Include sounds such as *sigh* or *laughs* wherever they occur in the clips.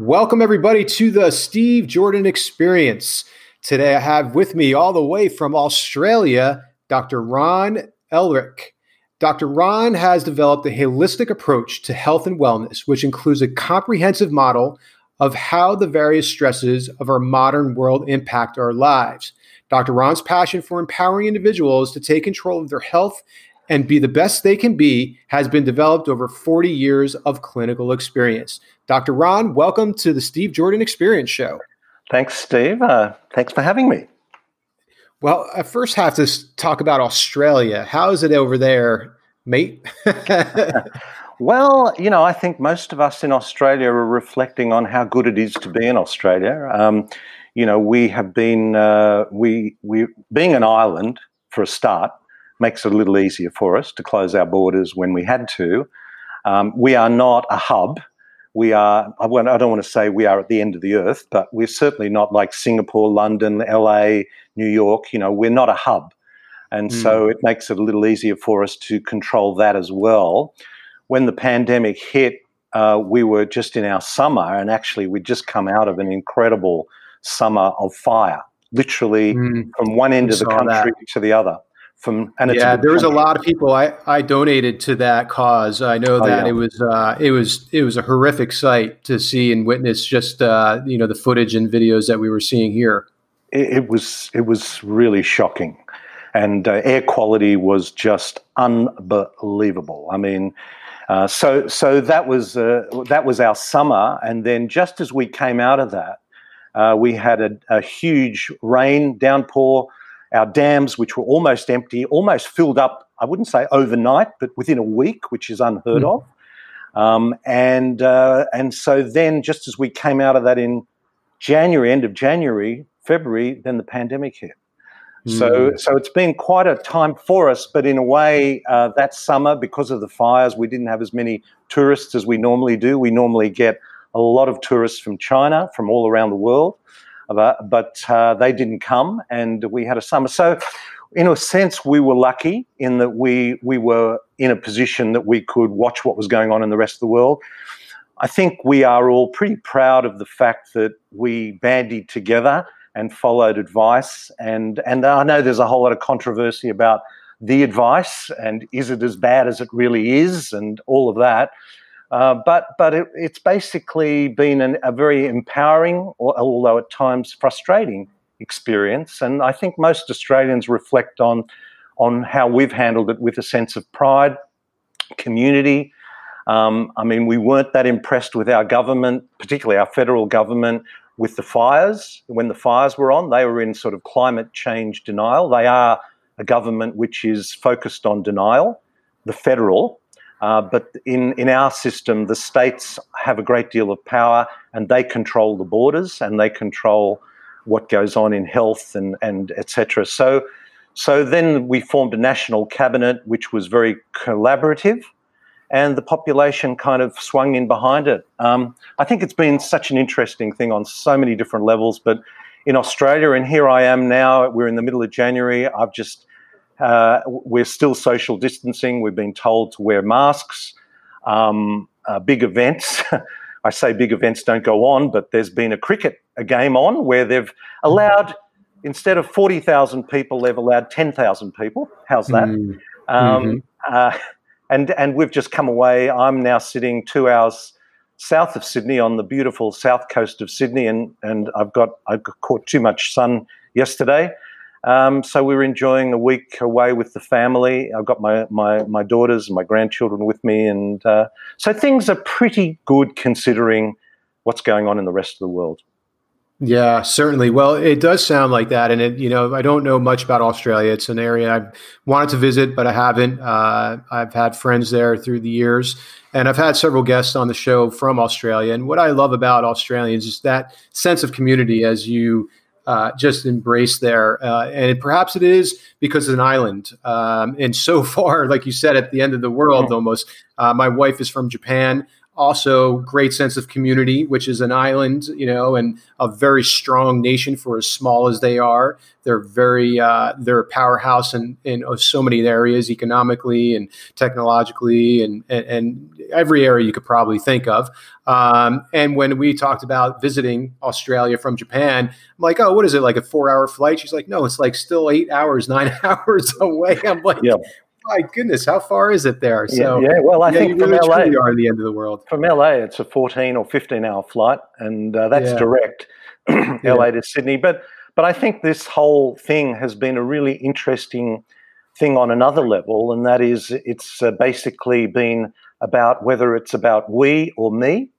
Welcome, everybody, to the Steve Jordan Experience. Today, I have with me, all the way from Australia, Dr. Ron Ehrlich. Dr. Ron has developed a holistic approach to health and wellness, which includes a comprehensive model of how the various stresses of our modern world impact our lives. Dr. Ron's passion for empowering individuals to take control of their health and be the best they can be has been developed over 40 years of clinical experience. Dr. Ron, welcome to the Steve Jordan Experience Show. Thanks, Steve. Uh, thanks for having me. Well, I first have to talk about Australia. How is it over there, mate? *laughs* well, you know, I think most of us in Australia are reflecting on how good it is to be in Australia. Um, you know, we have been uh, we we being an island for a start makes it a little easier for us to close our borders when we had to. Um, we are not a hub we are, I don't want to say we are at the end of the earth, but we're certainly not like Singapore, London, LA, New York. You know, we're not a hub. And mm. so it makes it a little easier for us to control that as well. When the pandemic hit, uh, we were just in our summer, and actually, we'd just come out of an incredible summer of fire, literally mm. from one end of the country that. to the other from and yeah there was a lot of people. I i donated to that cause. I know oh, that yeah. it was uh it was it was a horrific sight to see and witness just uh you know the footage and videos that we were seeing here. It, it was it was really shocking. And uh, air quality was just unbelievable. I mean uh, so so that was uh, that was our summer. And then just as we came out of that uh, we had a, a huge rain downpour our dams, which were almost empty, almost filled up, I wouldn't say overnight, but within a week, which is unheard mm. of. Um, and, uh, and so then, just as we came out of that in January, end of January, February, then the pandemic hit. Mm. So, so it's been quite a time for us, but in a way, uh, that summer, because of the fires, we didn't have as many tourists as we normally do. We normally get a lot of tourists from China, from all around the world but uh, they didn't come, and we had a summer. So, in a sense, we were lucky in that we we were in a position that we could watch what was going on in the rest of the world. I think we are all pretty proud of the fact that we bandied together and followed advice. And and I know there's a whole lot of controversy about the advice and is it as bad as it really is and all of that. Uh, but but it, it's basically been an, a very empowering, although at times frustrating, experience. And I think most Australians reflect on on how we've handled it with a sense of pride, community. Um, I mean, we weren't that impressed with our government, particularly our federal government, with the fires. When the fires were on, they were in sort of climate change denial. They are a government which is focused on denial. The federal, uh, but in, in our system, the states have a great deal of power and they control the borders and they control what goes on in health and, and etc. So, so then we formed a national cabinet which was very collaborative and the population kind of swung in behind it. Um, I think it's been such an interesting thing on so many different levels, but in Australia, and here I am now, we're in the middle of January, I've just uh, we're still social distancing. We've been told to wear masks. Um, uh, big events. *laughs* I say big events don't go on, but there's been a cricket a game on where they've allowed instead of forty thousand people, they've allowed ten thousand people. How's that? Mm. Um, mm-hmm. uh, and and we've just come away. I'm now sitting two hours south of Sydney on the beautiful south coast of Sydney, and and I've got I caught too much sun yesterday. Um, so we were enjoying a week away with the family. I've got my, my, my daughters and my grandchildren with me. And uh, so things are pretty good considering what's going on in the rest of the world. Yeah, certainly. Well, it does sound like that, and it, you know, I don't know much about Australia. It's an area I've wanted to visit, but I haven't. Uh, I've had friends there through the years, and I've had several guests on the show from Australia. And what I love about Australians is that sense of community, as you uh, just embrace there. Uh, and perhaps it is because it's an island. Um, and so far, *laughs* like you said, at the end of the world, almost. Uh, my wife is from Japan. Also great sense of community, which is an island, you know, and a very strong nation for as small as they are. They're very uh, they're a powerhouse in, in so many areas, economically and technologically, and, and, and every area you could probably think of. Um, and when we talked about visiting Australia from Japan, I'm like, oh, what is it like a four hour flight? She's like, no, it's like still eight hours, *laughs* nine hours away. I'm like, yeah my goodness, how far is it there? So yeah, yeah. well, I yeah, think from really LA, are in the end of the world. From LA, it's a 14 or 15 hour flight, and uh, that's yeah. direct *clears throat* LA to Sydney. But but I think this whole thing has been a really interesting thing on another level, and that is it's uh, basically been about whether it's about we or me.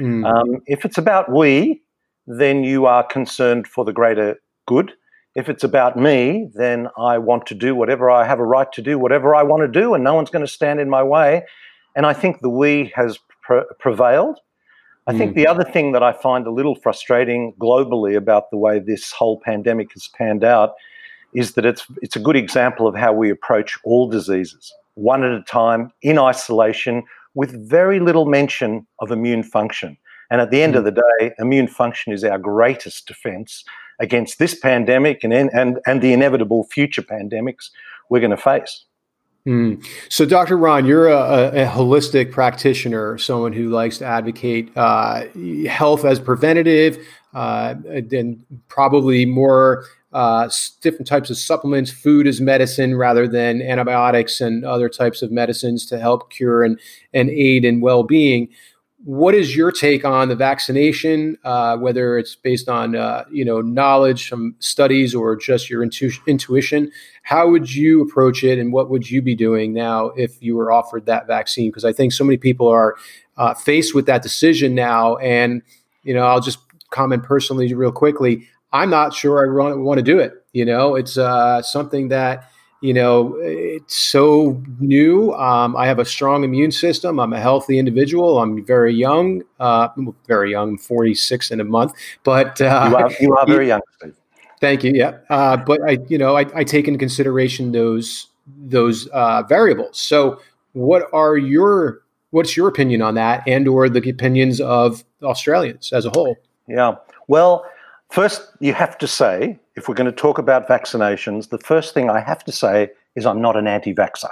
Mm. Um, if it's about we, then you are concerned for the greater good if it's about me, then I want to do whatever I have a right to do, whatever I want to do, and no one's going to stand in my way. And I think the we has pre- prevailed. I mm. think the other thing that I find a little frustrating globally about the way this whole pandemic has panned out is that it's it's a good example of how we approach all diseases, one at a time, in isolation, with very little mention of immune function. And at the end mm. of the day, immune function is our greatest defense against this pandemic and, and, and the inevitable future pandemics we're going to face. Mm. So, Dr. Ron, you're a, a, holistic practitioner, someone who likes to advocate uh, health as preventative, uh, and probably more uh, different types of supplements, food as medicine rather than antibiotics and other types of medicines to help cure and, and aid in well being what is your take on the vaccination? Uh, whether it's based on uh, you know knowledge from studies or just your intu- intuition, how would you approach it, and what would you be doing now if you were offered that vaccine? Because I think so many people are uh, faced with that decision now, and you know I'll just comment personally, real quickly. I'm not sure I want, want to do it. You know, it's uh, something that you know, it's so new. Um, I have a strong immune system. I'm a healthy individual. I'm very young, uh, very young, I'm 46 in a month. But uh, you, are, you are very young. Thank you. Yeah, uh, but I, you know, I, I, take into consideration those those uh, variables. So, what are your what's your opinion on that, and or the opinions of Australians as a whole? Yeah. Well, First, you have to say, if we're going to talk about vaccinations, the first thing I have to say is I'm not an anti vaxxer.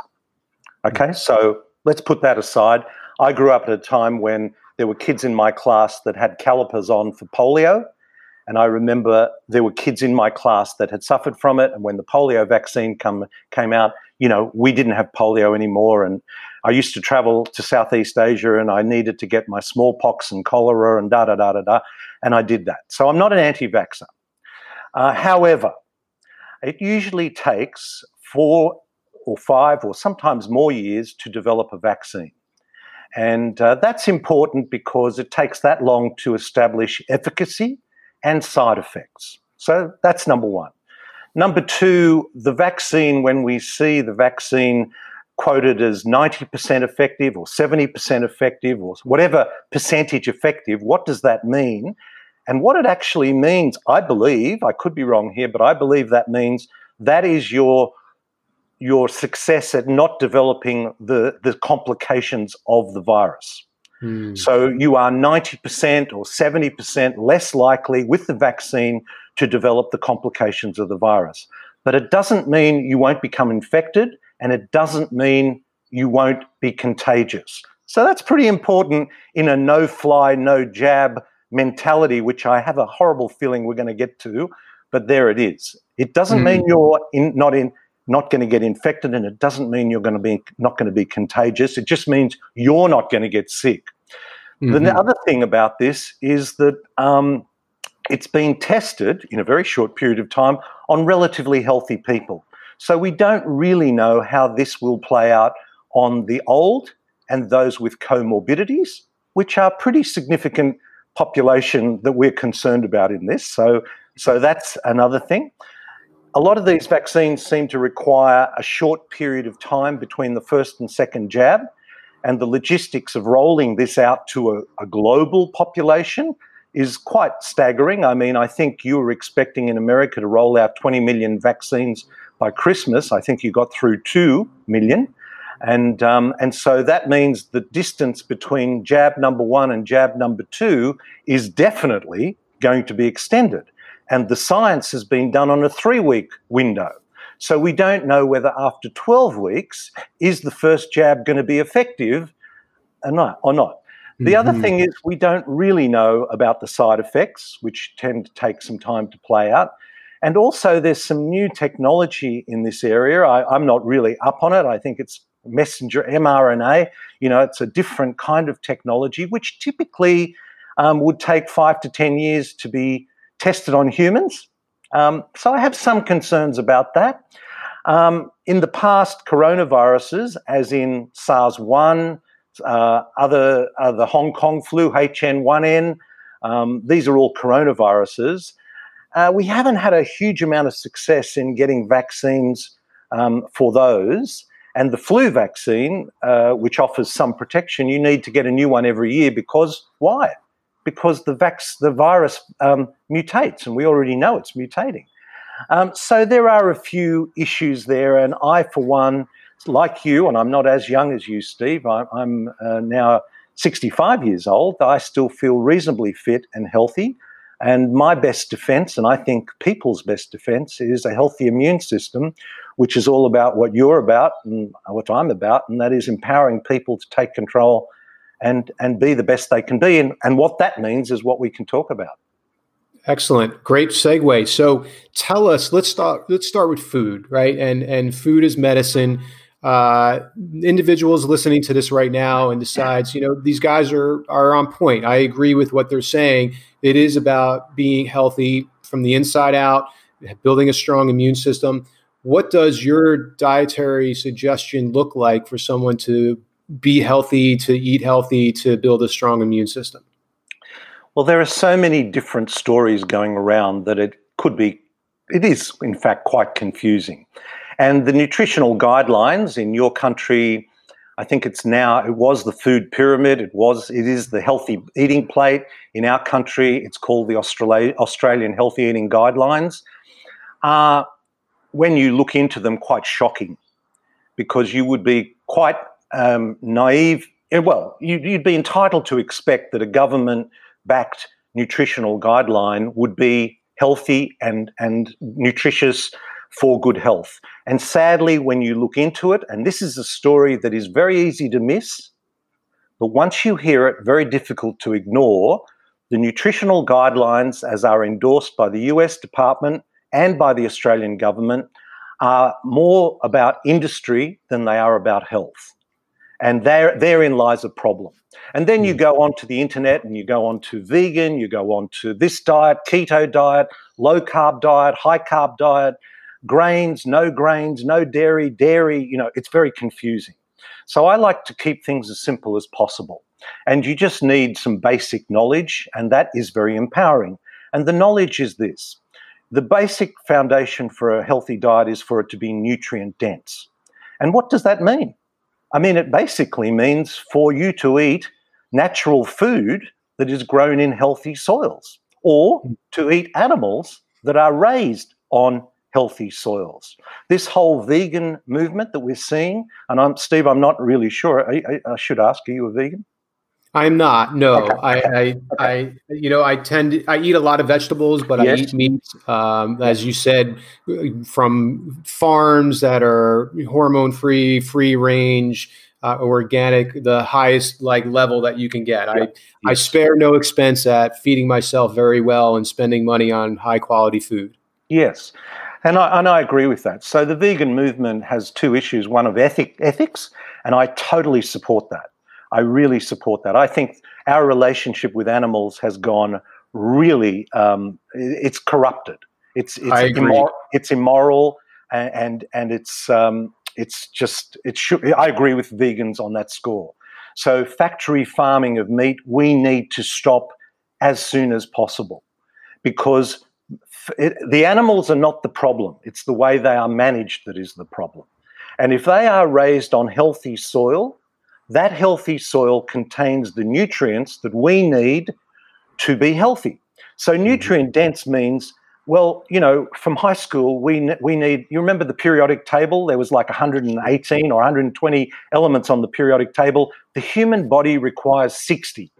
Okay, mm. so let's put that aside. I grew up at a time when there were kids in my class that had calipers on for polio. And I remember there were kids in my class that had suffered from it. And when the polio vaccine come, came out, you know, we didn't have polio anymore. And I used to travel to Southeast Asia and I needed to get my smallpox and cholera and da da da da da. And I did that. So I'm not an anti vaxxer. Uh, however, it usually takes four or five or sometimes more years to develop a vaccine. And uh, that's important because it takes that long to establish efficacy and side effects. So that's number one. Number two, the vaccine, when we see the vaccine quoted as 90% effective or 70% effective or whatever percentage effective, what does that mean? And what it actually means, I believe, I could be wrong here, but I believe that means that is your your success at not developing the, the complications of the virus. Mm. So you are 90% or 70% less likely with the vaccine to develop the complications of the virus. But it doesn't mean you won't become infected and it doesn't mean you won't be contagious. So that's pretty important in a no fly, no jab mentality, which I have a horrible feeling we're going to get to, but there it is. It doesn't mm. mean you're in, not in not going to get infected, and it doesn't mean you're going to be not going to be contagious. It just means you're not going to get sick. Mm-hmm. The other thing about this is that um, it's been tested in a very short period of time on relatively healthy people. So we don't really know how this will play out on the old and those with comorbidities, which are pretty significant population that we're concerned about in this. So, so that's another thing. A lot of these vaccines seem to require a short period of time between the first and second jab, and the logistics of rolling this out to a, a global population is quite staggering. I mean, I think you were expecting in America to roll out 20 million vaccines by Christmas. I think you got through 2 million. And, um, and so that means the distance between jab number one and jab number two is definitely going to be extended. And the science has been done on a three week window. So we don't know whether after 12 weeks is the first jab going to be effective or not. Or not. The mm-hmm. other thing is we don't really know about the side effects, which tend to take some time to play out. And also, there's some new technology in this area. I, am not really up on it. I think it's messenger mRNA. You know, it's a different kind of technology, which typically um, would take five to 10 years to be tested on humans. Um, so I have some concerns about that. Um, in the past, coronaviruses, as in SARS 1, uh, other uh, the Hong Kong flu, H1N1, um, these are all coronaviruses. Uh, we haven't had a huge amount of success in getting vaccines um, for those. And the flu vaccine, uh, which offers some protection, you need to get a new one every year because why? Because the, vax- the virus um, mutates, and we already know it's mutating. Um, so there are a few issues there, and I, for one, like you, and I'm not as young as you, Steve. I, am uh, now 65 years old. I still feel reasonably fit and healthy. And my best defense, and I think people's best defense, is a healthy immune system, which is all about what you're about and what I'm about, and that is empowering people to take control and, and be the best they can be. And, and what that means is what we can talk about. Excellent, great segue. So, tell us. Let's start. Let's start with food, right? And and food is medicine uh, individuals listening to this right now and decides, you know, these guys are are on point. I agree with what they're saying. It is about being healthy from the inside out, building a strong immune system. What does your dietary suggestion look like for someone to be healthy, to eat healthy, to build a strong immune system? Well, there are so many different stories going around that it could be, it is in fact quite confusing. And the nutritional guidelines in your country, I think it's now, it was the food pyramid, it was, it is the healthy eating plate. In our country, it's called the Australia, Australian Healthy Eating Guidelines. Are, when you look into them, quite shocking because you would be quite um, naive. Eh, well, you'd be entitled to expect that a government backed nutritional guideline would be healthy and, and nutritious for good health. And sadly, when you look into it, and this is a story that is very easy to miss, but once you hear it, very difficult to ignore, the nutritional guidelines, as are endorsed by the US Department and by the Australian government, are more about industry than they are about health. And there, therein lies a problem. And then you hmm. go onto the internet and you go on to vegan, you go on to this diet, keto diet, low carb diet, high carb diet, grains, no grains, no dairy, dairy, you know, it's very confusing. So I like to keep things as simple as possible. And you just need some basic knowledge, and that is very empowering. And the knowledge is this the basic foundation for a healthy diet is for it to be nutrient dense. And what does that mean? I mean, it basically means for you to eat natural food that is grown in healthy soils or to eat animals that are raised on healthy soils. This whole vegan movement that we're seeing, and I'm Steve, I'm not really sure. I, I, I should ask, are you a vegan? I'm not. No, okay. I, I, okay. I, you know, I tend to, I eat a lot of vegetables, but yes. I eat meat, um, as you said, from farms that are hormone free, free range, uh, organic, the highest like level that you can get. Yeah. I, yes. I spare no expense at feeding myself very well and spending money on high quality food. Yes. And I, and I agree with that. So the vegan movement has two issues one of ethic, ethics, and I totally support that. I really support that. I think our relationship with animals has gone really, um, it's corrupted. It's, it's, immor- it's immoral and, and, and it's, um, it's just, it should, I agree with vegans on that score. So factory farming of meat, we need to stop as soon as possible because it, the animals are not the problem. It's the way they are managed that is the problem. And if they are raised on healthy soil, that healthy soil contains the nutrients that we need to be healthy. So, mm-hmm. nutrient dense means Well, you know, from high school, we we need. You remember the periodic table? There was like 118 or 120 elements on the periodic table. The human body requires 60.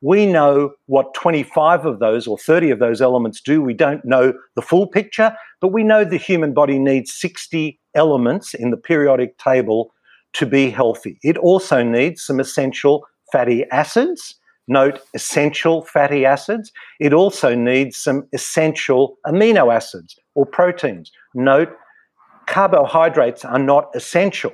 We know what 25 of those or 30 of those elements do. We don't know the full picture, but we know the human body needs 60 elements in the periodic table to be healthy. It also needs some essential fatty acids note essential fatty acids. It also needs some essential amino acids or proteins. Note carbohydrates are not essential.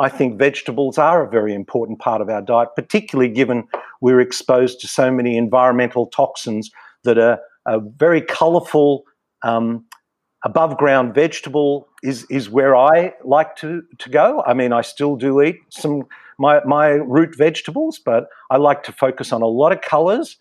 I think vegetables are a very important part of our diet, particularly given we're exposed to so many environmental toxins that a, are very colourful. Um, above ground vegetable is is where I like to to go. I mean, I still do eat some my my root vegetables, but I like to focus on a lot of colors.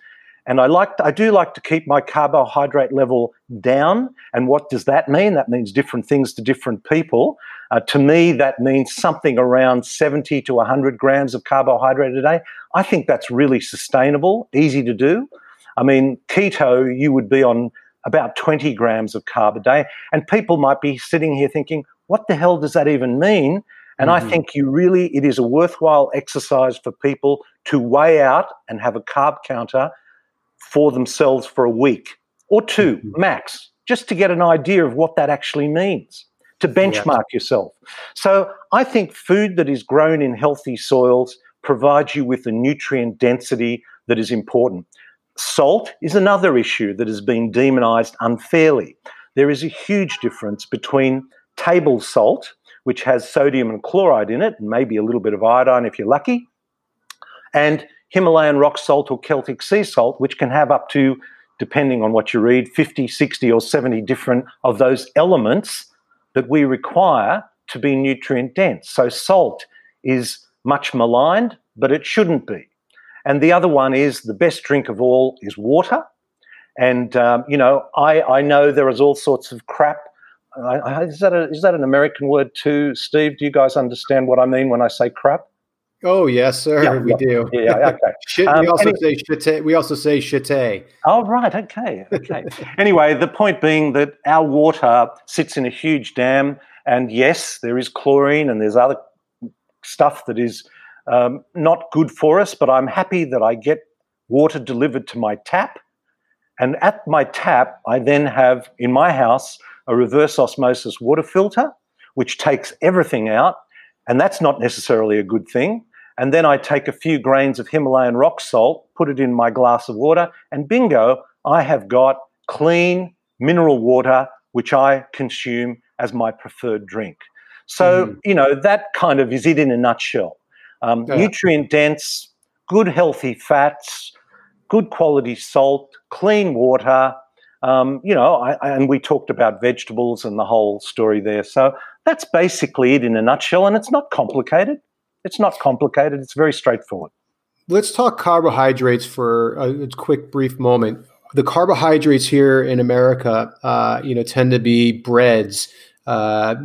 And I like to, I do like to keep my carbohydrate level down. And what does that mean? That means different things to different people. Uh, to me, that means something around 70 to 100 grams of carbohydrate a day. I think that's really sustainable, easy to do. I mean, keto, you would be on about 20 grams of carb a day. And people might be sitting here thinking, what the hell does that even mean? And mm-hmm. I think you really, it is a worthwhile exercise for people to weigh out and have a carb counter for themselves for a week or 2 mm-hmm. max, just to get an idea of what that actually means, to benchmark yourself. So I think food that is grown in healthy soils provides you with the nutrient density that is important. Salt is another issue that has been demonized unfairly. There is a huge difference between table salt, which has sodium and chloride in it, and maybe a little bit of iodine if you're lucky, and Himalayan rock salt or Celtic sea salt, which can have up to, depending on what you read, 50, 60, or 70 different of those elements that we require to be nutrient dense. So salt is much maligned, but it shouldn't be. And the other one is the best drink of all is water. And, um, you know, I, I know there is all sorts of crap I, I, is that a, is that an American word too, Steve? Do you guys understand what I mean when I say crap? Oh yes, sir. Yeah, we yeah, do. Yeah, okay. *laughs* Shit, um, we also say shite. We also say shite. Oh right, okay, okay. anyway, the point being that our water sits in a huge dam, and yes, there is chlorine and there's other stuff that is um, not good for us. But I'm happy that I get water delivered to my tap, and at my tap, I then have in my house a reverse osmosis water filter, which takes everything out. And that's not necessarily a good thing. And then I take a few grains of Himalayan rock salt, put it in my glass of water, and bingo, I have got clean mineral water, which I consume as my preferred drink. So, mm. you know, that kind of is it in a nutshell. Um, yeah. Nutrient dense, good healthy fats, good quality salt, clean water, um, you know, I, and we talked about vegetables and the whole story there. So that's basically it in a nutshell. And it's not complicated. It's not complicated. It's very straightforward. Let's talk carbohydrates for a quick, brief moment. The carbohydrates here in America, uh, you know, tend to be breads, uh,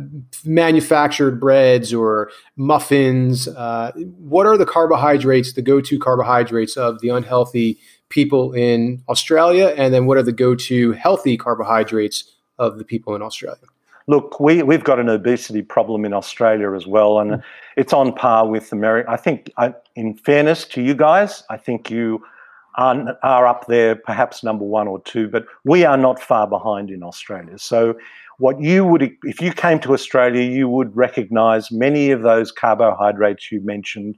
manufactured breads or muffins. Uh, what are the carbohydrates, the go-to carbohydrates of the unhealthy people in Australia? And then what are the go to healthy carbohydrates of the people in Australia? Look, we, we've got an obesity problem in Australia as well, and mm. it's on par with America. I think, I, in fairness to you guys, I think you are, are up there, perhaps number one or two, but we are not far behind in Australia. So, what you would, if you came to Australia, you would recognize many of those carbohydrates you mentioned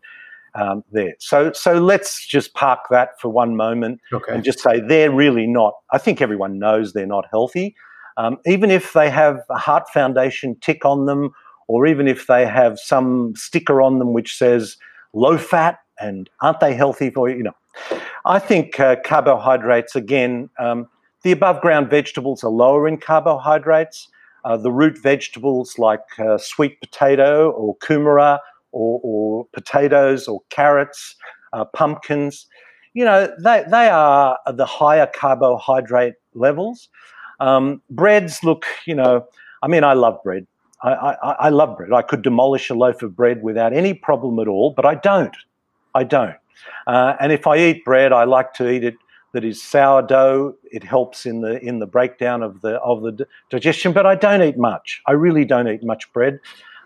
um, there. So, so let's just park that for one moment okay. and just say they're really not. I think everyone knows they're not healthy. Um, even if they have a Heart Foundation tick on them, or even if they have some sticker on them which says low fat and aren't they healthy for you? You know, I think uh, carbohydrates again. Um, the above ground vegetables are lower in carbohydrates. Uh, the root vegetables like uh, sweet potato or kumara or, or potatoes or carrots, uh, pumpkins. You know, they, they are the higher carbohydrate levels. Um, breads look, you know, I mean, I love bread. I, I, I, love bread. I could demolish a loaf of bread without any problem at all, but I don't. I don't. Uh, and if I eat bread, I like to eat it that is sourdough. It helps in the in the breakdown of the of the digestion. But I don't eat much. I really don't eat much bread.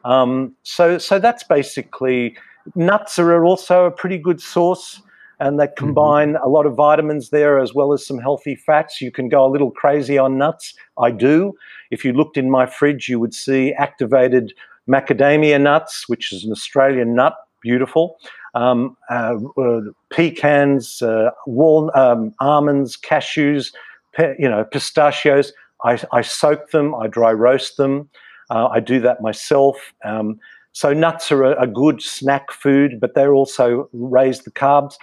Um, so so that's basically nuts are also a pretty good source. And they mm-hmm. combine mm-hmm. a lot of vitamins there as well as some healthy fats. You can go a little crazy on nuts. I do. If you looked in my fridge, you would see activated macadamia nuts, which is an Australian nut, beautiful um, uh, uh, pecans, uh, wal- um, almonds, cashews, pe- you know, pistachios. I, I, soak them, I dry roast them. Uh, I do that myself. Um, so nuts are a, a, good snack food, but they also raise the carbs.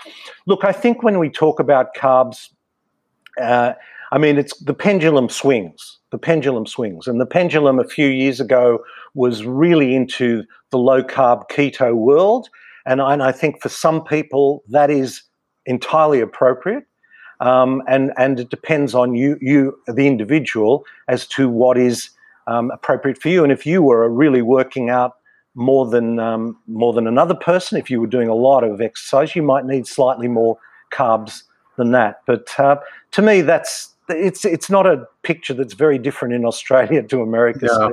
Look, I think when we talk about carbs, uh, I mean, it's the pendulum swings. The pendulum swings, and the pendulum a few years ago was really into the low carb keto world, and I, and I think for some people that is entirely appropriate. Um, and and it depends on you, you the individual, as to what is um, appropriate for you. And if you were really working out more than um, more than another person, if you were doing a lot of exercise, you might need slightly more carbs than that. But uh, to me, that's it's it's not a picture that's very different in Australia to America. No.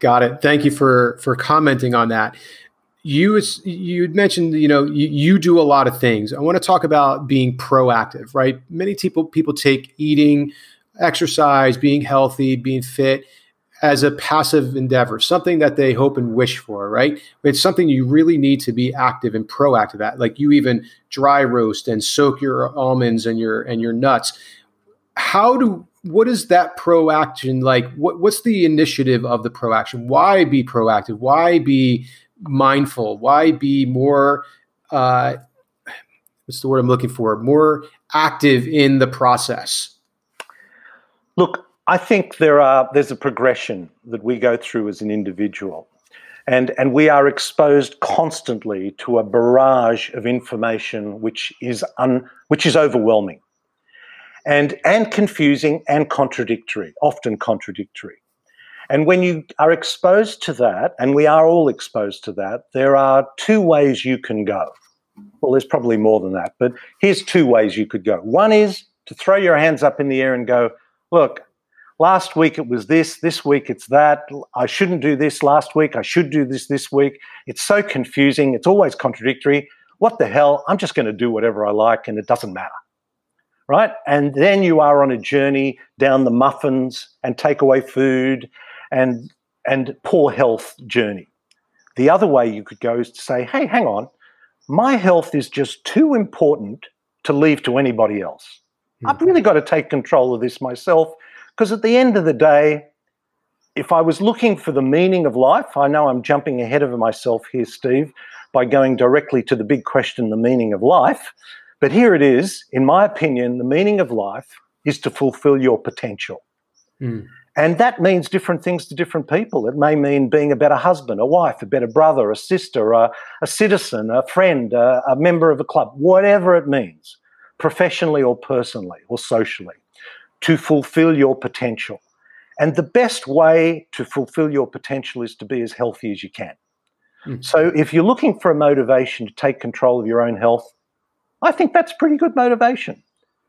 Got it. Thank you for for commenting on that you you mentioned you know you, you do a lot of things. I want to talk about being proactive, right? Many people people take eating, exercise, being healthy, being fit as a passive endeavor, something that they hope and wish for, right? It's something you really need to be active and proactive at. Like you even dry roast and soak your almonds and your and your nuts. How do what is that proaction like? What, what's the initiative of the proaction? Why be proactive? Why be mindful? Why be more, uh, what's the word I'm looking for? More active in the process? Look, I think there are there's a progression that we go through as an individual. And, and we are exposed constantly to a barrage of information which is un, which is overwhelming and and confusing and contradictory, often contradictory. And when you are exposed to that, and we are all exposed to that, there are two ways you can go. Well, there's probably more than that, but here's two ways you could go. One is to throw your hands up in the air and go, look, last week it was this, this week it's that. I shouldn't do this last week. I should do this this week. It's so confusing. It's always contradictory. What the hell? I'm just going to do whatever I like and it doesn't matter. Right? And then you are on a journey down the muffins and takeaway food and and poor health journey. The other way you could go is to say, hey, hang on, my health is just too important to leave to anybody else. Mm. I've really got to take control of this myself because at the end of the day, if I was looking for the meaning of life, I know I'm jumping ahead of myself here, Steve, by going directly to the big question, the meaning of life. But here it is. In my opinion, the meaning of life is to fulfill your potential. Mm. And that means different things to different people. It may mean being a better husband, a wife, a better brother, a sister, a, a citizen, a friend, a, a member of a club, whatever it means, professionally or personally or socially, to fulfill your potential. And the best way to fulfill your potential is to be as healthy as you can. Mm-hmm. So if you're looking for a motivation to take control of your own health, I think that's pretty good motivation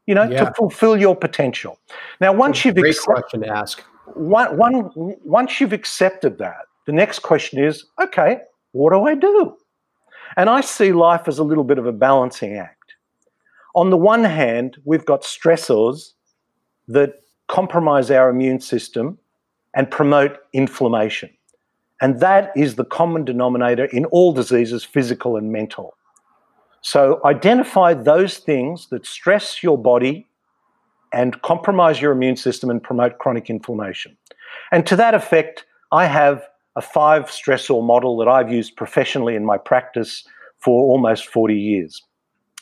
you know, yeah. to fulfill your potential. Now, once you've great accept- question to ask one, one, once you've accepted that, the next question is okay, what do I do? And I see life as a little bit of a balancing act. On the one hand, we've got stressors that compromise our immune system and promote inflammation. And that is the common denominator in all diseases, physical and mental. So identify those things that stress your body and compromise your immune system and promote chronic inflammation. And to that effect, I have a five stressor model that I've used professionally in my practice for almost 40 years.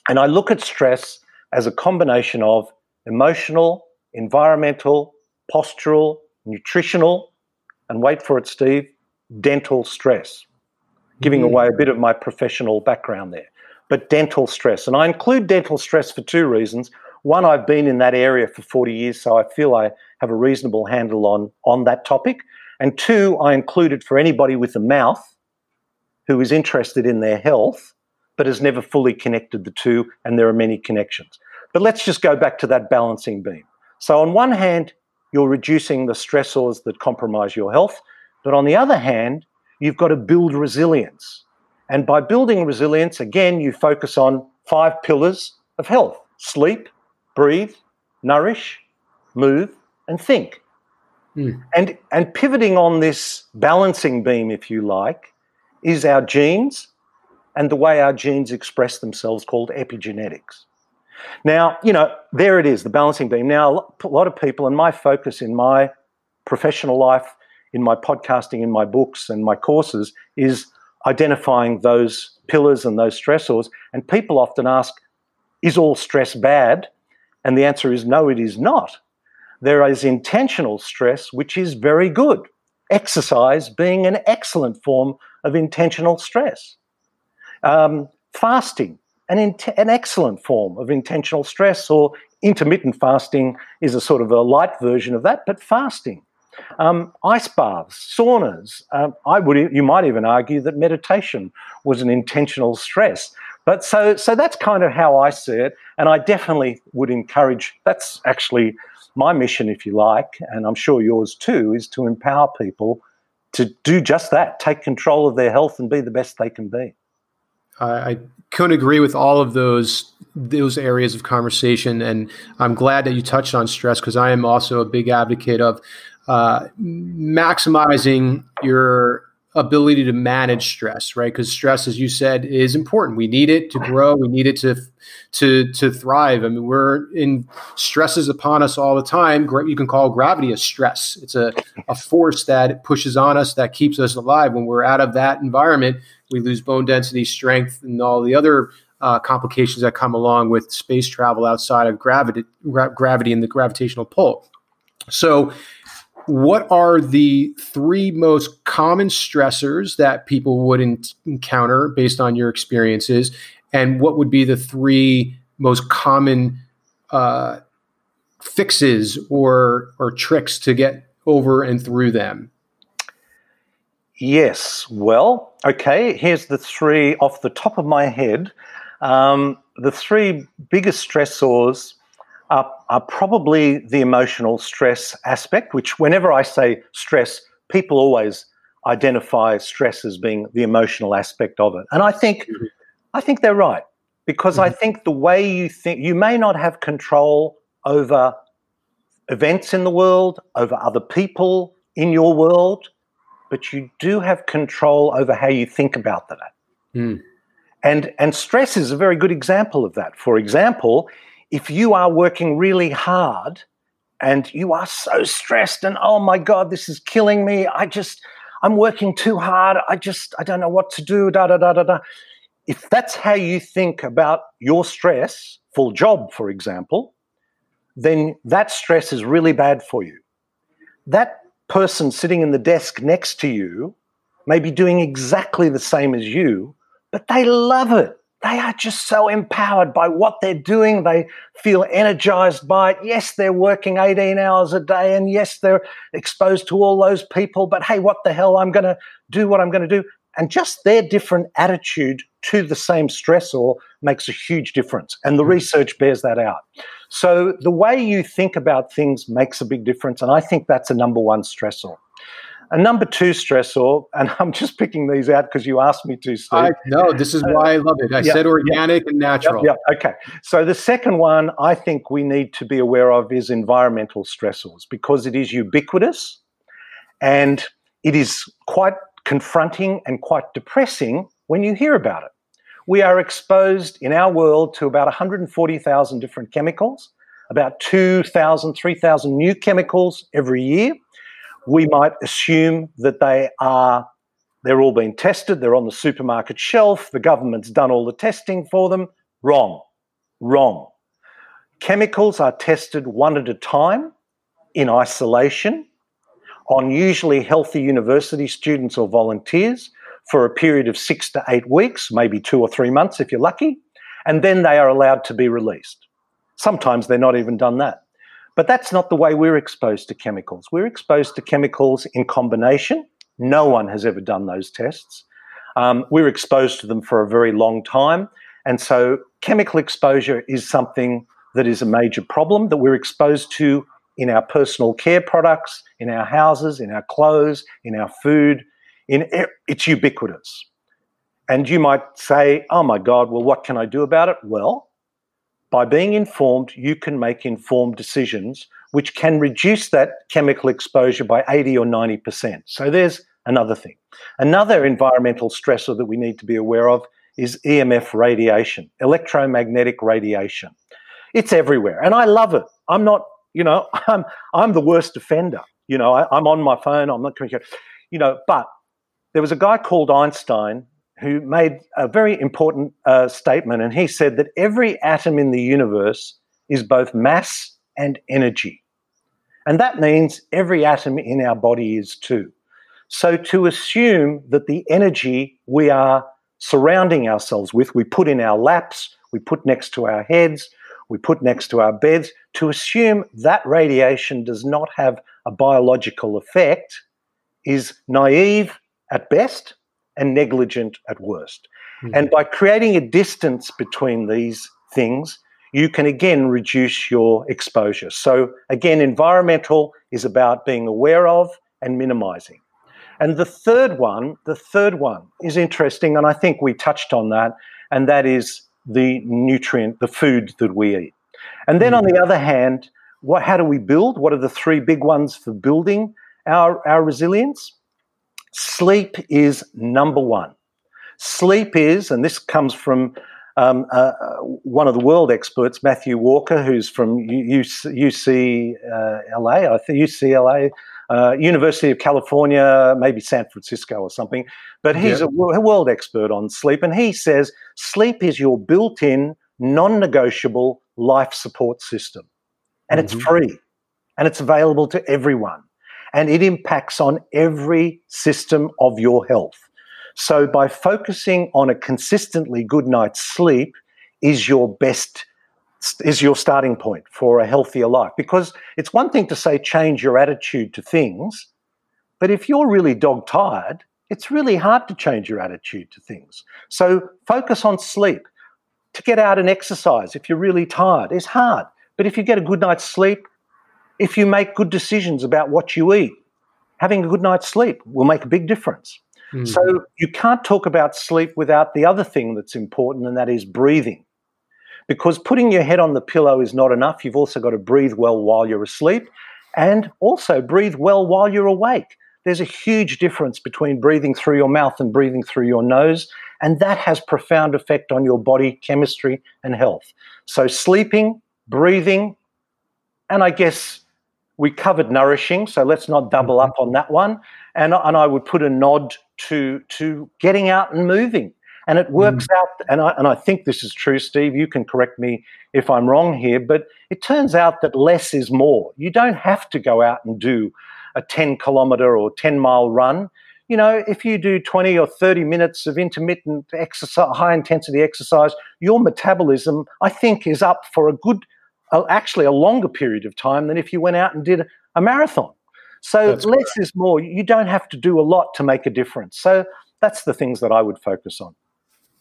And I look at stress as a combination of emotional, environmental, postural, nutritional, and wait for it, Steve, dental stress. Giving mm. away a bit of my professional background there. But dental stress. And I include dental stress for two reasons one, I've been in that area for 40 years, so I feel I have a reasonable handle on, on that topic. And two, I included for anybody with a mouth who is interested in their health but has never fully connected the two, and there are many connections. But let's just go back to that balancing beam. So, on one hand, you're reducing the stressors that compromise your health. But on the other hand, you've got to build resilience. And by building resilience, again, you focus on five pillars of health sleep, breathe, nourish, move, and think. Mm. And, and pivoting on this balancing beam, if you like, is our genes and the way our genes express themselves called epigenetics. Now, you know, there it is, the balancing beam. Now, a lot of people, and my focus in my professional life, in my podcasting, in my books, and my courses is identifying those pillars and those stressors. And people often ask, is all stress bad? And the answer is no, it is not. There is intentional stress, which is very good. Exercise being an excellent form of intentional stress. Um, fasting, an, in- an excellent form of intentional stress, or intermittent fasting is a sort of a light version of that, but fasting. Um, ice baths, saunas. Um, I would, you might even argue that meditation was an intentional stress. But so, so that's kind of how I see it, and I definitely would encourage. That's actually my mission, if you like, and I'm sure yours too, is to empower people to do just that, take control of their health and be the best they can be. I couldn't agree with all of those those areas of conversation, and I'm glad that you touched on stress because I am also a big advocate of uh, maximizing your ability to manage stress, right? Because stress, as you said, is important. We need it to grow. We need it to to to thrive. I mean, we're in stresses upon us all the time. You can call gravity a stress. It's a, a force that pushes on us that keeps us alive. When we're out of that environment, we lose bone density, strength, and all the other uh, complications that come along with space travel outside of gravity, gra- gravity and the gravitational pull. So what are the three most common stressors that people would in- encounter based on your experiences? And what would be the three most common uh, fixes or or tricks to get over and through them? Yes. Well okay here's the three off the top of my head. Um, the three biggest stressors are, are probably the emotional stress aspect, which whenever I say stress, people always identify stress as being the emotional aspect of it. And I think mm-hmm. I think they're right because mm-hmm. I think the way you think you may not have control over events in the world, over other people in your world, but you do have control over how you think about that. Mm. And and stress is a very good example of that. For example, if you are working really hard and you are so stressed and oh my god this is killing me. I just i'm working too hard. I just i don't know what to do da da da da da. If that's how you think about your stress full job for example then that stress is really bad for you. That person sitting in the desk next to you may be doing exactly the same as you but they love it they are just so empowered by what they're doing. They feel energized by it. Yes, they're working 18 hours a day, and yes, they're exposed to all those people, but hey, what the hell? I'm going to do what I'm going to do. And just their different attitude to the same stressor makes a huge difference. And the mm. research bears that out. So the way you think about things makes a big difference. And I think that's a number one stressor. A number two stressor, and *laughs* I'm just picking these out because you asked me to, Steve. I, no, this is why I love it. I said organic and natural. Yeah, okay. So the second one I think we need to be aware of is environmental stressors because it is ubiquitous and it is quite confronting and quite depressing when you hear about it. We are exposed in our world to about 140,000 different chemicals, about 2,000, 3,000 new chemicals every year we might assume that they are they're all being tested, they're on the supermarket shelf, the government's done all the testing for them. Wrong. Wrong. Chemicals are tested one at a time in isolation on usually healthy university students or volunteers for a period of six to eight weeks, maybe two or three months if you're lucky, and then they are allowed to be released. Sometimes they're not even done that. But that's not the way we're exposed to chemicals. We're exposed to chemicals in combination. No one has ever done those tests. Um, we're exposed to them for a very long time. And so chemical exposure is something that is a major problem that we're exposed to in our personal care products, in our houses, in our clothes, in our food. In it's ubiquitous. And you might say, "Oh my God! Well, what can I do about it?" Well, by being informed, you can make informed decisions, which can reduce that chemical exposure by 80 or 90 percent. So there's another thing. Another environmental stressor that we need to be aware of is EMF radiation, electromagnetic radiation. It's everywhere, and I love it. I'm not, you know, *laughs* I'm I'm the worst offender. You know, I, am on my phone. I'm not communicating. You know, but there was a guy called Einstein who made a very important uh, statement, and he said that every atom in the universe is both mass and energy, and that means every atom in our body is too. So to assume that the energy we are surrounding ourselves with, we put in our laps, we put next to our heads, we put next to our beds, to assume that radiation does not have a biological effect is naive at best and negligent at worst. Mm-hmm. And by creating a distance between these things, you can again reduce your exposure. So, again, environmental is about being aware of and minimizing. And the third one, the third one is interesting, and I think we touched on that, and that is the nutrient, the food that we eat. And then on the other hand, what, how do we build? What are the three big ones for building our, our resilience? Sleep is number one. Sleep is, and this comes from um, uh, uh one of the world experts, Matthew Walker, who's from UCLA, uh, I think UCLA, uh, University of California, maybe San Francisco or something. But he's yeah. a world expert on sleep, and he says sleep is your built-in, non-negotiable life support system, and mm-hmm. it's free, and it's available to everyone, and it impacts on every system of your health. So by focusing on a consistently good night's sleep is your best is your starting point for a healthier life. Because it's one thing to say change your attitude to things, but if you're really dog tired, it's really hard to change your attitude to things. So focus on sleep. To get out and exercise if you're really tired is hard. But if you get a good night's sleep, if you make good decisions about what you eat, having a good night's sleep will make a big difference. Mm-hmm. So you can't talk about sleep without the other thing that's important, and that is breathing because putting your head on the pillow is not enough. You've also got to breathe well while you're asleep and also breathe well while you're awake. There's a huge difference between breathing through your mouth and breathing through your nose, and that has profound effect on your body chemistry and health. So sleeping, breathing, and I guess we covered nourishing, so let's not double mm-hmm. up on that one. And, and I would put a nod to to getting out and moving. And it works mm. out, and I, and I think this is true, Steve. You can correct me if I'm wrong here, but it turns out that less is more. You don't have to go out and do a 10 kilometer or 10 mile run. You know, if you do 20 or 30 minutes of intermittent exercise, high intensity exercise, your metabolism, I think, is up for a good, uh, actually a longer period of time than if you went out and did a marathon. So that's less correct. is more. You don't have to do a lot to make a difference. So that's the things that I would focus on.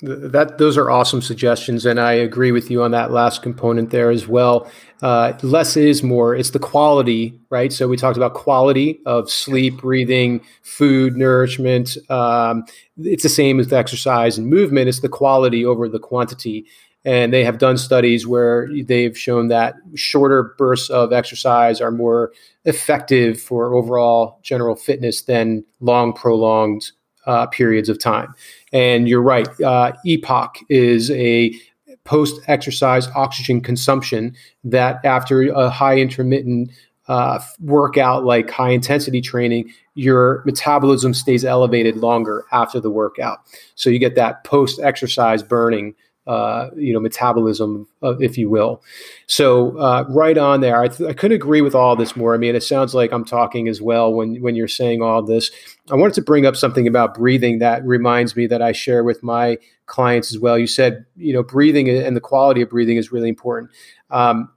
That those are awesome suggestions, and I agree with you on that last component there as well. Uh, less is more. It's the quality, right? So we talked about quality of sleep, breathing, food, nourishment. Um, it's the same as the exercise and movement. It's the quality over the quantity. And they have done studies where they've shown that shorter bursts of exercise are more effective for overall general fitness than long, prolonged uh, periods of time. And you're right, uh, EPOC is a post exercise oxygen consumption that after a high intermittent uh, workout like high intensity training, your metabolism stays elevated longer after the workout. So you get that post exercise burning uh, you know metabolism, uh, if you will. So uh, right on there, I, th- I couldn't agree with all this more. I mean, it sounds like I'm talking as well when when you're saying all this. I wanted to bring up something about breathing that reminds me that I share with my clients as well. You said you know breathing and the quality of breathing is really important. Um,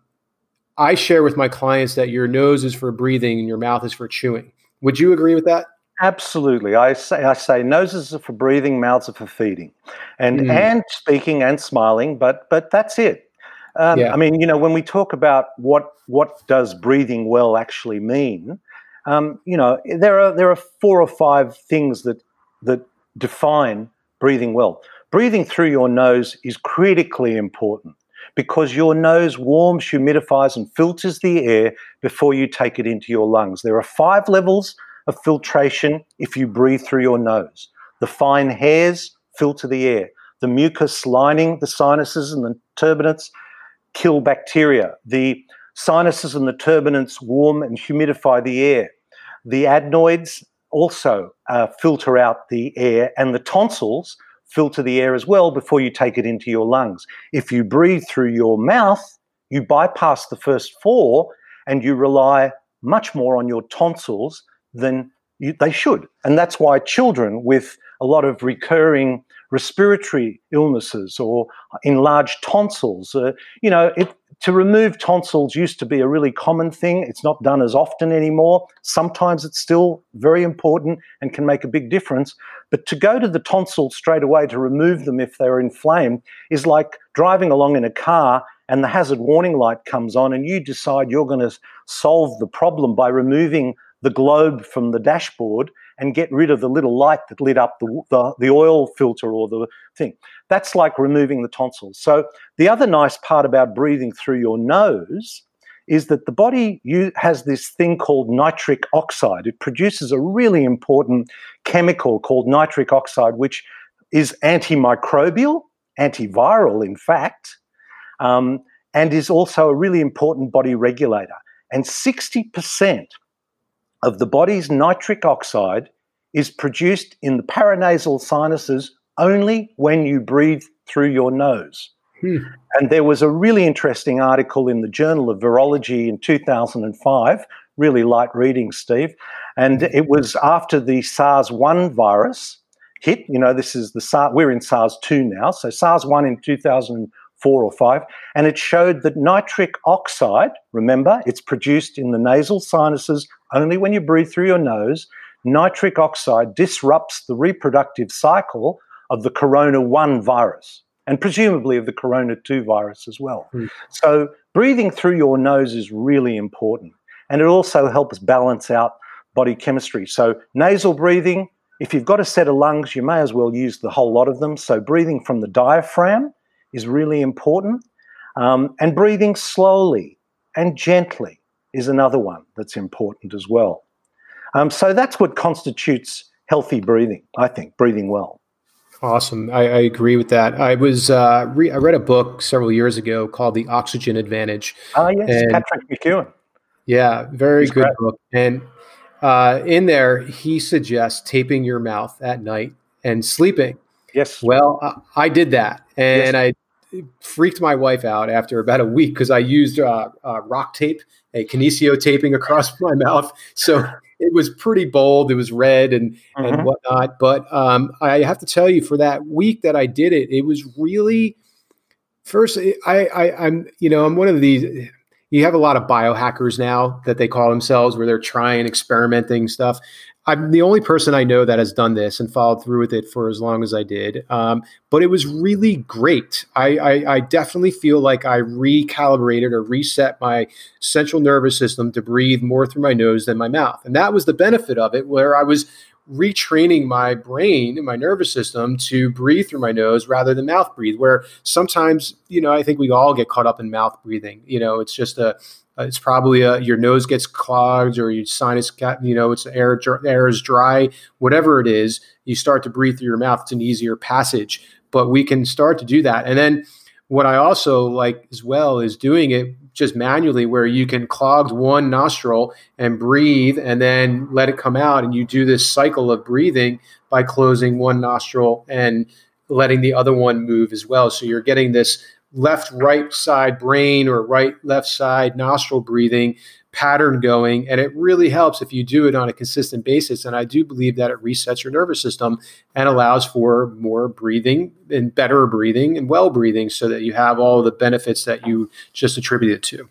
I share with my clients that your nose is for breathing and your mouth is for chewing. Would you agree with that? Absolutely. I say I say noses are for breathing, mouths are for feeding. And mm. and speaking and smiling, but but that's it. Um, yeah. I mean, you know, when we talk about what what does breathing well actually mean, um, you know, there are there are four or five things that that define breathing well. Breathing through your nose is critically important because your nose warms, humidifies, and filters the air before you take it into your lungs. There are five levels of filtration if you breathe through your nose. The fine hairs filter the air. The mucus lining the sinuses and the turbinates kill bacteria. The sinuses and the turbinates warm and humidify the air. The adenoids also uh, filter out the air, and the tonsils filter the air as well before you take it into your lungs. If you breathe through your mouth, you bypass the first four and you rely much more on your tonsils than you, they should. And that's why children with a lot of recurring respiratory illnesses or enlarged tonsils, uh, you know, it, to remove tonsils used to be a really common thing. It's not done as often anymore. Sometimes it's still very important and can make a big difference. But to go to the tonsils straight away to remove them if they're inflamed is like driving along in a car and the hazard warning light comes on and you decide you're going to solve the problem by removing the globe from the dashboard and get rid of the little light that lit up the, the, the, oil filter or the thing. That's like removing the tonsils. So, the other nice part about breathing through your nose is that the body has this thing called nitric oxide. It produces a really important chemical called nitric oxide, which is antimicrobial, antiviral, in fact, um, and is also a really important body regulator. And 60% of the body's nitric oxide is produced in the paranasal sinuses only when you breathe through your nose. Hmm. And there was a really interesting article in the Journal of Virology in 2005, really light reading, Steve. And it was after the SARS 1 virus hit. You know, this is the SARS, we're in SARS 2 now. So SARS 1 in 2004 or 5. And it showed that nitric oxide, remember, it's produced in the nasal sinuses only when you breathe through your nose. Nitric oxide disrupts the reproductive cycle of the corona 1 virus and presumably of the corona 2 virus as well. Mm. So, breathing through your nose is really important. And it also helps balance out body chemistry. So, nasal breathing, if you've got a set of lungs, you may as well use the whole lot of them. So, breathing from the diaphragm is really important. Um, and breathing slowly and gently is another one that's important as well. Um, so that's what constitutes healthy breathing, I think, breathing well. Awesome. I, I agree with that. I was uh, re- I read a book several years ago called The Oxygen Advantage. Ah, yes, and, Patrick McKeown. Yeah, very He's good great. book. And uh, in there, he suggests taping your mouth at night and sleeping. Yes. Well, I, I did that, and yes. I freaked my wife out after about a week because I used uh, uh, rock tape a kinesio taping across *laughs* my mouth. So it was pretty bold. It was red and mm-hmm. and whatnot. But um, I have to tell you, for that week that I did it, it was really first. I, I I'm you know I'm one of these. You have a lot of biohackers now that they call themselves, where they're trying experimenting stuff. I'm the only person I know that has done this and followed through with it for as long as I did. Um, but it was really great. I, I, I, definitely feel like I recalibrated or reset my central nervous system to breathe more through my nose than my mouth. And that was the benefit of it, where I was retraining my brain and my nervous system to breathe through my nose rather than mouth breathe. Where sometimes, you know, I think we all get caught up in mouth breathing. You know, it's just a uh, it's probably a, your nose gets clogged or your sinus got, you know, it's air, air is dry, whatever it is, you start to breathe through your mouth. It's an easier passage, but we can start to do that. And then what I also like as well is doing it just manually where you can clog one nostril and breathe and then let it come out. And you do this cycle of breathing by closing one nostril and letting the other one move as well. So you're getting this left right side brain or right left side nostril breathing pattern going and it really helps if you do it on a consistent basis. And i do believe that it resets your nervous system and allows for more breathing and better breathing and well breathing so that you have all the benefits that you just attributed to.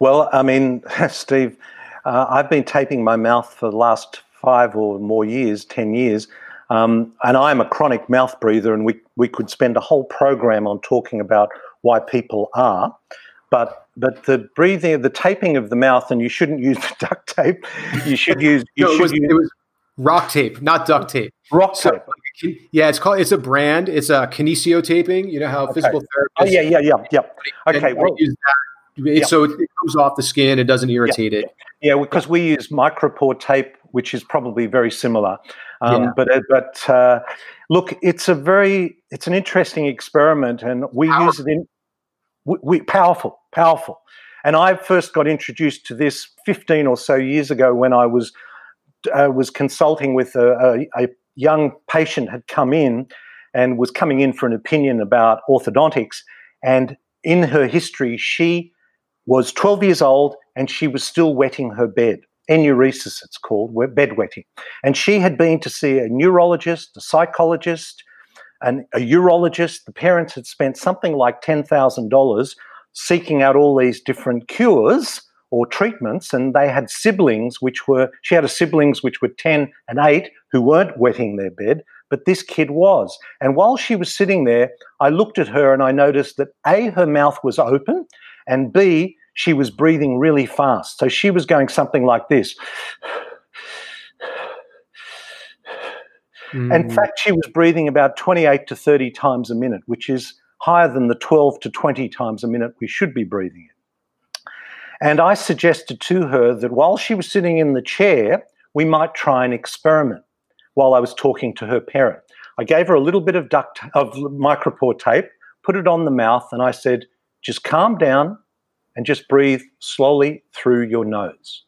Well i mean *laughs* steve uh, i've been taping my mouth for the last five or more years 10 years um, and I'm a chronic mouth breather, and we, we could spend a whole program on talking about why people are. But but the breathing, the taping of the mouth, and you shouldn't use *laughs* the duct tape. You should use. You no, should it, was, use it was rock tape, not duct tape. rock So, tape. yeah, it's called. It's a brand. It's a kinesio taping. You know how Okay. physical therapy. Oh yeah, yeah, yeah, yeah. Okay, well, use that. It- Yeah. So it, it comes off the skin. It doesn't irritate it. Yeah, because we use micropore tape, which is probably very similar. Um, Yeah. But uh, but uh, look, it's a very it's an interesting experiment, and we use it in we, we powerful, powerful. And I first got introduced to this 15 or so years ago when I was uh, was consulting with a, a, a young patient had come in and was coming in for an opinion about orthodontics, and in her history, she was 12 years old and she was still wetting her bed. Enuresis, it's called, bed wetting. And she had been to see a neurologist, a psychologist, and a urologist. The parents had spent something like $10,000 seeking out all these different cures or treatments. And they had siblings, which were, she had a siblings which were 10 and 8 who weren't wetting their bed, but this kid was. And while she was sitting there, I looked at her and I noticed that A, her mouth was open, and B, she was breathing really fast. So she was going something like this. In Mm. fact, she was breathing about 28 to 30 times a minute, which is higher than the 12 to 20 times a minute we should be breathing in. And I suggested to her that while she was sitting in the chair, we might try an experiment while I was talking to her parent. I gave her a little bit of duct of micropore tape, put it on the mouth, and I said, just calm down and just breathe slowly through your nose.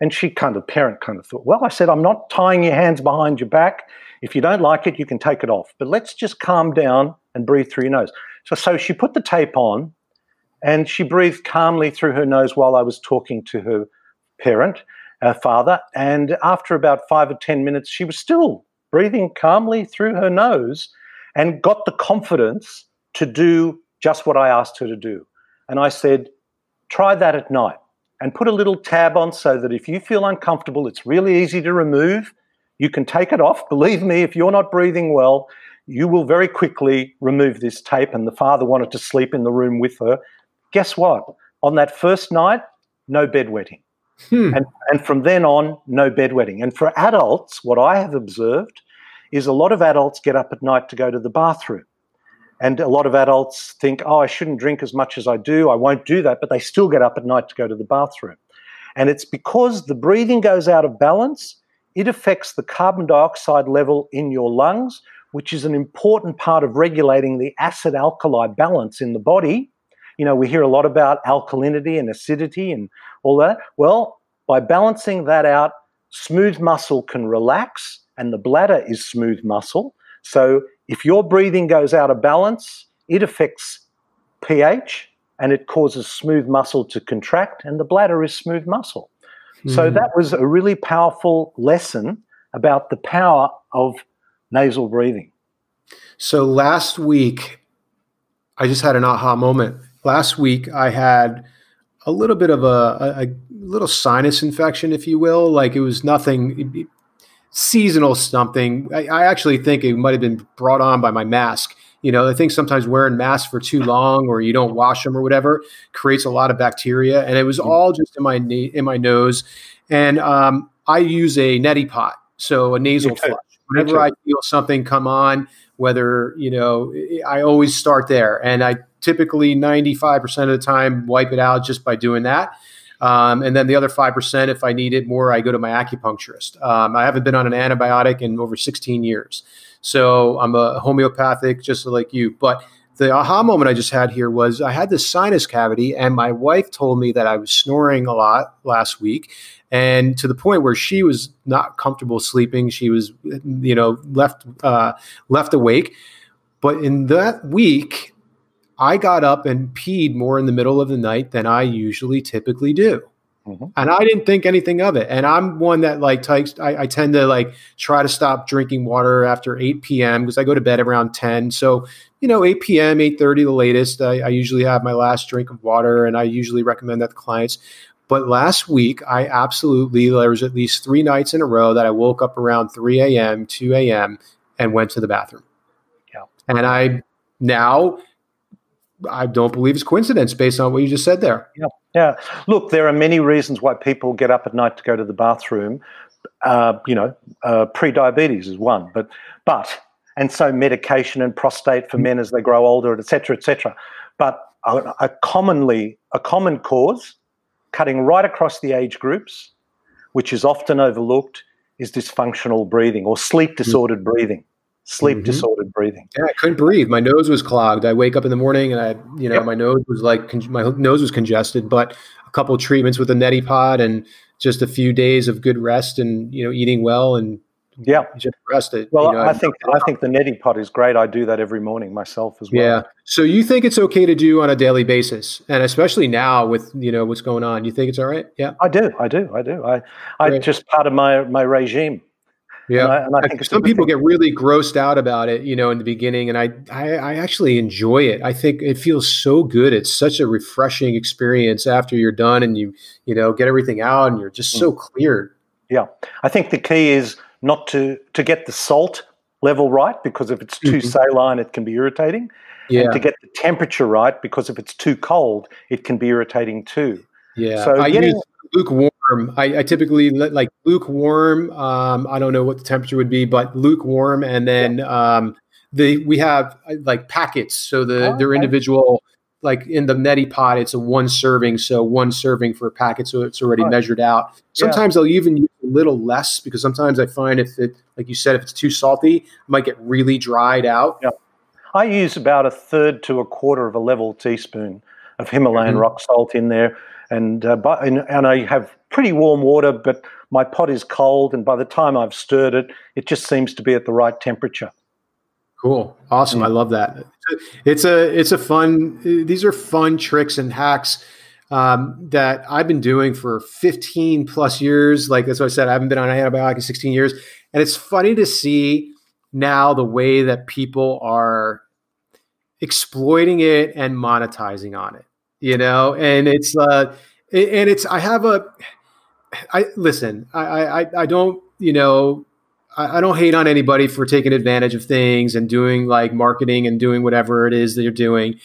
And she kind of, parent kind of thought, well, I said, I'm not tying your hands behind your back. If you don't like it, you can take it off. But let's just calm down and breathe through your nose. So, so she put the tape on and she breathed calmly through her nose while I was talking to her parent, her father. And after about five or 10 minutes, she was still breathing calmly through her nose and got the confidence to do just what I asked her to do. And I said, try that at night and put a little tab on so that if you feel uncomfortable, it's really easy to remove. You can take it off. Believe me, if you're not breathing well, you will very quickly remove this tape. And the father wanted to sleep in the room with her. Guess what? On that first night, no bedwetting. Hmm. And, and from then on, no bedwetting. And for adults, what I have observed is a lot of adults get up at night to go to the bathroom. And a lot of adults think, oh, I shouldn't drink as much as I do. I won't do that. But they still get up at night to go to the bathroom. And it's because the breathing goes out of balance, it affects the carbon dioxide level in your lungs, which is an important part of regulating the acid alkali balance in the body. You know, we hear a lot about alkalinity and acidity and all that. Well, by balancing that out, smooth muscle can relax, and the bladder is smooth muscle. So if your breathing goes out of balance, it affects pH and it causes smooth muscle to contract, and the bladder is smooth muscle. So Mhm. that was a really powerful lesson about the power of nasal breathing. So last week, I just had an aha moment. Last week, I had a little bit of a, a, a little sinus infection, if you will. Like it was nothing seasonal something. I, I actually think it might have been brought on by my mask. You know, I think sometimes wearing masks for too long or you don't wash them or whatever creates a lot of bacteria. And it was all just in my na- in my nose. And um, I use a neti pot, so a nasal flush. Whenever. I feel something come on, whether you know, I always start there, and I typically ninety five percent of the time wipe it out just by doing that. Um, and then the other five percent, if I need it more, I go to my acupuncturist. Um, I haven't been on an antibiotic in over sixteen years, so I'm a homeopathic, just like you. But the aha moment I just had here was I had this sinus cavity, and my wife told me that I was snoring a lot last week, and to the point where she was not comfortable sleeping. She was, you know, left uh, left awake. But in that week, I got up and peed more in the middle of the night than I usually typically do. Mhm. And I didn't think anything of it. And I'm one that like takes, I, I tend to like try to stop drinking water after 8 p.m. because I go to bed around 10. So, you know, 8 p.m., 8.30 the latest, I, I usually have my last drink of water and I usually recommend that to clients. But last week, I absolutely, there was at least three nights in a row that I woke up around 3 a.m., 2 a.m., and went to the bathroom. Yeah. And I now I don't believe it's coincidence based on what you just said there. Yeah, yeah. Look, there are many reasons why people get up at night to go to the bathroom. Uh, you know, uh, pre-diabetes is one, but but and so medication and prostate for men as they grow older, et cetera, et cetera. But a, a commonly a common cause, cutting right across the age groups, which is often overlooked, is dysfunctional breathing or sleep disordered breathing sleep mm-hmm. disordered breathing. Yeah, I couldn't breathe. My nose was clogged. I wake up in the morning and I, you know, yep. my nose was like my nose was congested. But a couple treatments with a neti pot and just a few days of good rest and you know eating well and yeah, just rest it. Well, you know, I think I think the neti pot is great. I do that every morning myself as well. Yeah. So you think it's okay to do on a daily basis, and especially now with you know what's going on, you think it's all right? Yeah, I do. I do. I do. I I just part of my my regime. Yeah, and I, and I think some people thing. get really grossed out about it, you know, in the beginning, and I, I, I actually enjoy it. I think it feels so good. It's such a refreshing experience after you're done and you, you know, get everything out and you're just mm. so clear. Yeah, I think the key is not to to get the salt level right because if it's too mm-hmm. saline, it can be irritating. Yeah. And to get the temperature right because if it's too cold, it can be irritating too. Yeah. So I getting, use lukewarm I, I typically like lukewarm. Um, I don't know what the temperature would be, but lukewarm, and then yeah. um, the we have uh, like packets, so the oh, they're individual. Like in the neti pot, it's a one serving, so one serving for a packet, so it's already measured out. Sometimes yeah. I'll even use a little less because sometimes I find if it, like you said, if it's too salty, it might get really dried out. Yeah. I use about a third to a quarter of a level teaspoon of Himalayan mm-hmm. rock salt in there and, uh, but, and, and I have pretty warm water, but my pot is cold, and by the time I've stirred it, it just seems to be at the right temperature. Cool, awesome! Mm. I love that. It's a it's a fun. These are fun tricks and hacks um, that I've been doing for 15 plus years. Like that's what I said. I haven't been on an antibiotic in 16 years, and it's funny to see now the way that people are exploiting it and monetizing on it you know, and it's uh, and it's I have a, I listen, I I I don't you know. I, I don't hate on anybody for taking advantage of things and doing like marketing and doing whatever it is that you're doing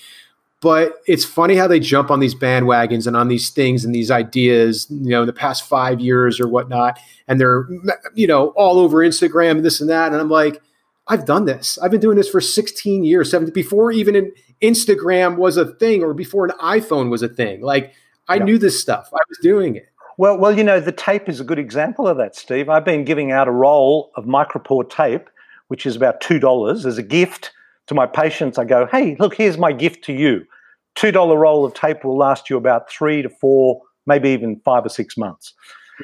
but it's funny how they jump on these bandwagons and on these things and these ideas you know in the past five years or whatnot and they're you know all over instagram and this and that and i'm like i've done this i've been doing this for 16 years 17 before even in Instagram was a thing or before an iPhone was a thing. Like I yeah. knew this stuff. I was doing it. Well, well, you know, the tape is a good example of that, Steve. I've been giving out a roll of micropore tape, which is about two dollars, as a gift to my patients. I go, hey, look, here's my gift to you. Two dollar roll of tape will last you about three to four, maybe even five or six months.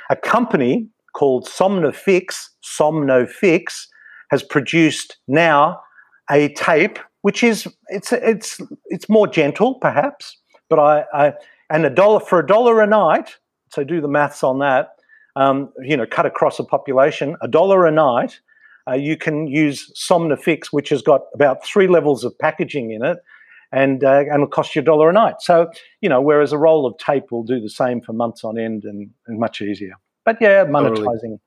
A company called SomniFix, SomniFix, has produced now a tape which is it's it's it's more gentle perhaps, but I, I and a dollar for a dollar a night. So do the maths on that. Um, you know, cut across a population, a dollar a night. Uh, you can use SomniFix, which has got about three levels of packaging in it, and uh, and it'll cost you a dollar a night. So you know, whereas a roll of tape will do the same for months on end and, and much easier. But yeah, monetizing. Totally.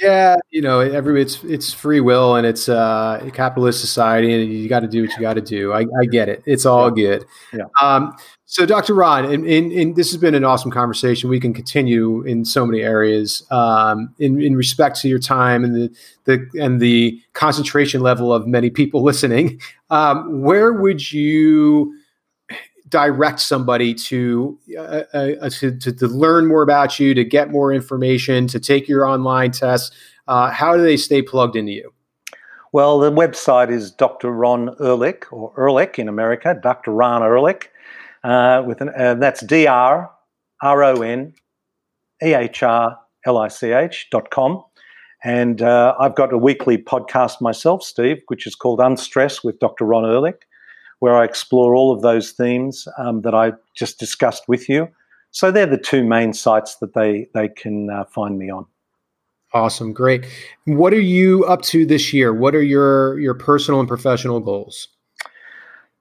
Yeah, you know, every it's it's free will and it's uh, a capitalist society, and you got to do what you got to do. I, I, get it; it's all good. Yeah. Um, so, Dr. Ron, and, and, and, this has been an awesome conversation. We can continue in so many areas um, in in respect to your time and the the and the concentration level of many people *laughs* listening. Um, where would you? Direct somebody to, uh, uh, uh, to, to, to learn more about you, to get more information, to take your online tests? Uh, how do they stay plugged into you? Well, the website is Dr. Ron Ehrlich, or Ehrlich in America, Dr. Ron Ehrlich, uh, with an, uh, that's D R R O N E H R L I C H dot com. And uh, I've got a weekly podcast myself, Steve, which is called Unstress with Dr. Ron Ehrlich where I explore all of those themes um, that I just discussed with you. So they're the two main sites that they they can uh, find me on. Awesome, great. What are you up to this year? What are your your personal and professional goals?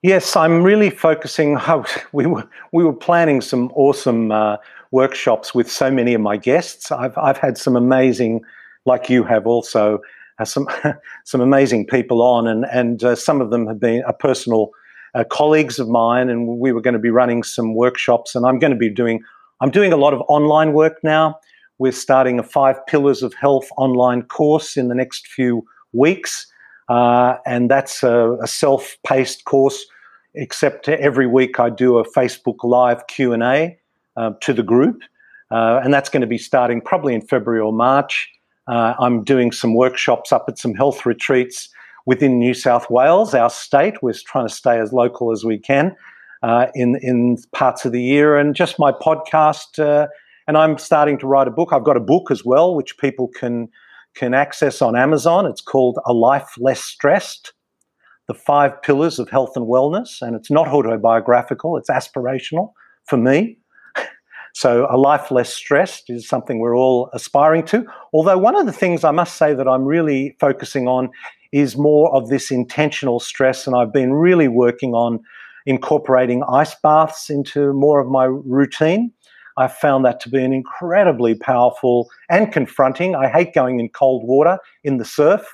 Yes, I'm really focusing. *laughs* Oh, we were we were planning some awesome uh, workshops with so many of my guests. I've I've had some amazing, like you have also, uh, some *laughs* some amazing people on, and and uh, some of them have been a personal uh, colleagues of mine, and we were going to be running some workshops. And I'm going to be doing I'm doing a lot of online work now. We're starting a five pillars of health online course in the next few weeks, uh, and that's a, a self-paced course. Except every week I do a Facebook Live Q and A uh, to the group, uh, and that's going to be starting probably in February or March. Uh, I'm doing some workshops up at some health retreats within New South Wales, our state. We're trying to stay as local as we can uh, in in parts of the year, and just my podcast. Uh, and I'm starting to write a book. I've got a book as well, which people can can access on Amazon. It's called A Life Less Stressed: The Five Pillars of Health and Wellness, and it's not autobiographical. It's aspirational for me. So, a life less stressed is something we're all aspiring to. Although, one of the things I must say that I'm really focusing on is more of this intentional stress, and I've been really working on incorporating ice baths into more of my routine. I found that to be an incredibly powerful and confronting. I hate going in cold water in the surf,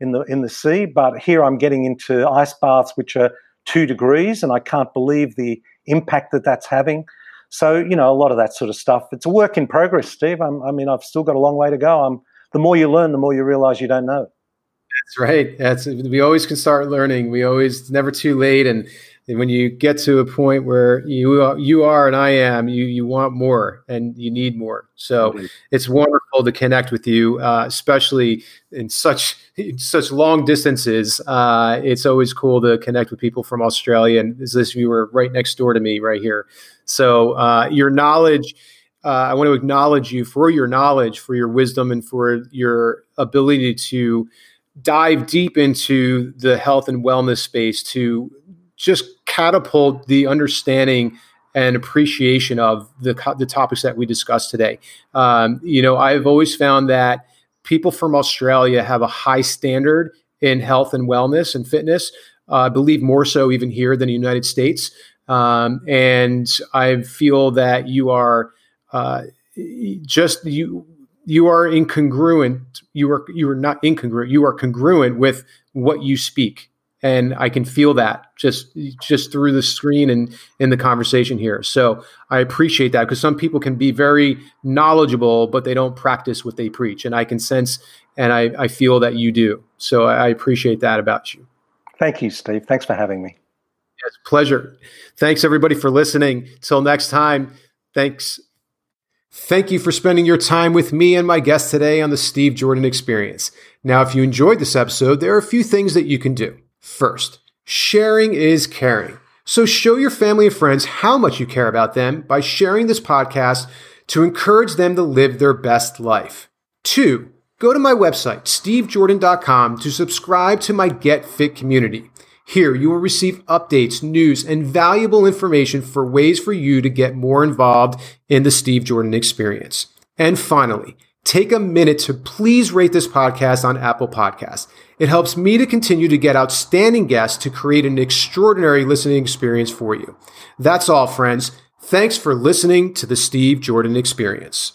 in the in the sea, but here I'm getting into ice baths which are two degrees, and I can't believe the impact that that's having. So you know, a lot of that sort of stuff. It's a work in progress, Steve. I'm, i mean, I've still got a long way to go. I'm, the more you learn, the more you realize you don't know. That's right. That's we always can start learning. We always never too late, and and when you get to a point where you you are and I am, you you want more and you need more. So mm-hmm. it's wonderful to connect with you, uh, especially in such in such long distances. Uh, it's always cool to connect with people from Australia, and this you were right next door to me, right here. So uh, your knowledge. Uh, I want to acknowledge you for your knowledge, for your wisdom, and for your ability to dive deep into the health and wellness space to just catapult the understanding and appreciation of the, the topics that we discussed today. Um, you know, I've always found that people from Australia have a high standard in health and wellness and fitness. Uh, I believe more so even here than the United States. Um, and I feel that you are uh, just you you are incongruent. You are you are not incongruent. You are congruent with what you speak and I can feel that just just through the screen and in the conversation here. So I appreciate that because some people can be very knowledgeable, but they don't practice what they preach, and I can sense and I, I feel that you do. So I appreciate that about you. Thank you, Steve. Thanks for having me. It's pleasure. Thanks everybody for listening. Till next time. Thanks. Thank you for spending your time with me and my guest today on the Steve Jordan Experience. Now, if you enjoyed this episode, there are a few things that you can do. First, sharing is caring. So show your family and friends how much you care about them by sharing this podcast to encourage them to live their best life. Two, go to my website, stevejordan.com, to subscribe to my Get Fit community. Here, you will receive updates, news, and valuable information for ways for you to get more involved in the Steve Jordan experience. And finally, take a minute to please rate this podcast on Apple Podcasts. It helps me to continue to get outstanding guests to create an extraordinary listening experience for you. That's all, friends. Thanks for listening to the Steve Jordan Experience.